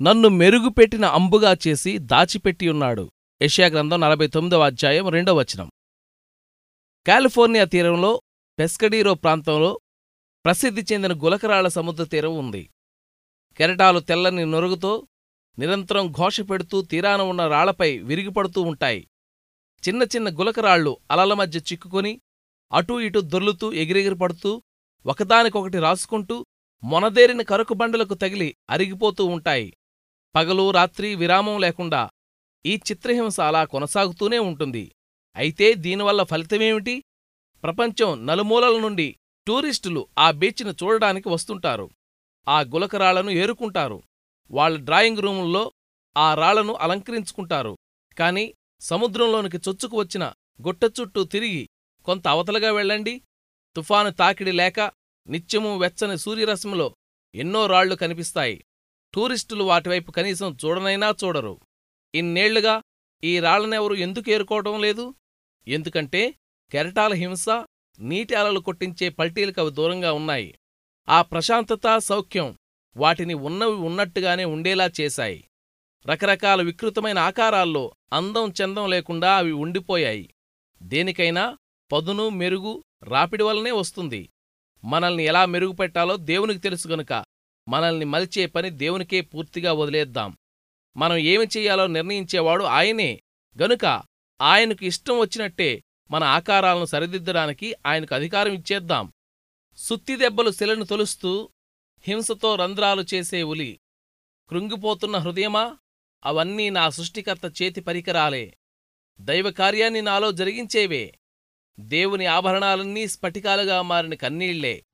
నన్ను మెరుగుపెట్టిన అంబుగా చేసి దాచిపెట్టియున్నాడు యెషయాగ్రంథం నలభై తొమ్మిదవ అధ్యాయం రెండవ వచనం. కాలిఫోర్నియా తీరంలో పెస్కడీరో ప్రాంతంలో ప్రసిద్ధి చెందిన గులకరాళ్ళ సముద్ర తీరం ఉంది. కెరటాలు తెల్లని నొరుగుతో నిరంతరం ఘోష పెడుతూ తీరాన ఉన్న రాళ్ళపై విరిగిపడుతూ ఉంటాయి. చిన్న చిన్న గులకరాళ్ళు అలల మధ్య చిక్కుకొని అటూ ఇటూ దొర్లుతూ ఎగిరెగిరి పడుతూ ఒకదానికొకటి రాసుకుంటూ మొనదేరిన కరుకుబండలకు తగిలి అరిగిపోతూ ఉంటాయి. పగలు రాత్రి విరామం లేకుండా ఈ చిత్రహింస అలా కొనసాగుతూనే ఉంటుంది. అయితే దీనివల్ల ఫలితమేమిటి? ప్రపంచం నలుమూలల నుండి టూరిస్టులు ఆ బీచ్ను చూడడానికి వస్తుంటారు. ఆ గులకరాళ్ళను ఏరుకుంటారు. వాళ్ళ డ్రాయింగ్ రూముల్లో ఆ రాళ్ళను అలంకరించుకుంటారు. కాని సముద్రంలోనికి చొచ్చుకు వచ్చిన గుట్ట చుట్టూ తిరిగి కొంత అవతలగా వెళ్ళండి. తుఫాను తాకిడి లేక నిత్యమూ వెచ్చని సూర్యరశ్మిలో ఎన్నో రాళ్ళు కనిపిస్తాయి. టూరిస్టులు వాటివైపు కనీసం చూడనైనా చూడరు. ఇన్నేళ్ళుగా ఈ రాళ్ళనెవరు ఎందుకు ఏరుకోవటం లేదు? ఎందుకంటే కెరటాల హింస నీటి అలలు కొట్టించే పల్టీలకు అవి దూరంగా ఉన్నాయి. ఆ ప్రశాంతత సౌఖ్యం వాటిని ఉన్నవి ఉన్నట్టుగానే ఉండేలా చేశాయి. రకరకాల వికృతమైన ఆకారాల్లో అందం చందం లేకుండా అవి ఉండిపోయాయి. దేనికైనా పదును మెరుగు రాపిడి వల్లనే వస్తుంది. మనల్ని ఎలా మెరుగుపెట్టాలో దేవునికి తెలుసు గనుక మనల్ని మలిచే పని దేవునికే పూర్తిగా వదిలేద్దాం. మనం ఏమి చెయ్యాలో నిర్ణయించేవాడు ఆయనే. గనుక ఆయనకు ఇష్టం వచ్చినట్టే మన ఆకారాలను సరిదిద్దడానికి ఆయనకు అధికారం ఇచ్చేద్దాం. సుత్తి దెబ్బలు శిలను తొలుస్తూ హింసతో రంధ్రాలు చేసే ఉలి. కృంగిపోతున్న హృదయమా? అవన్నీ నా సృష్టికర్త చేతి పరికరాలే. దైవకార్యాన్ని నాలో జరిగించేవే. దేవుని ఆభరణాలన్నీ స్ఫటికాలుగా మారిన కన్నీళ్ళే.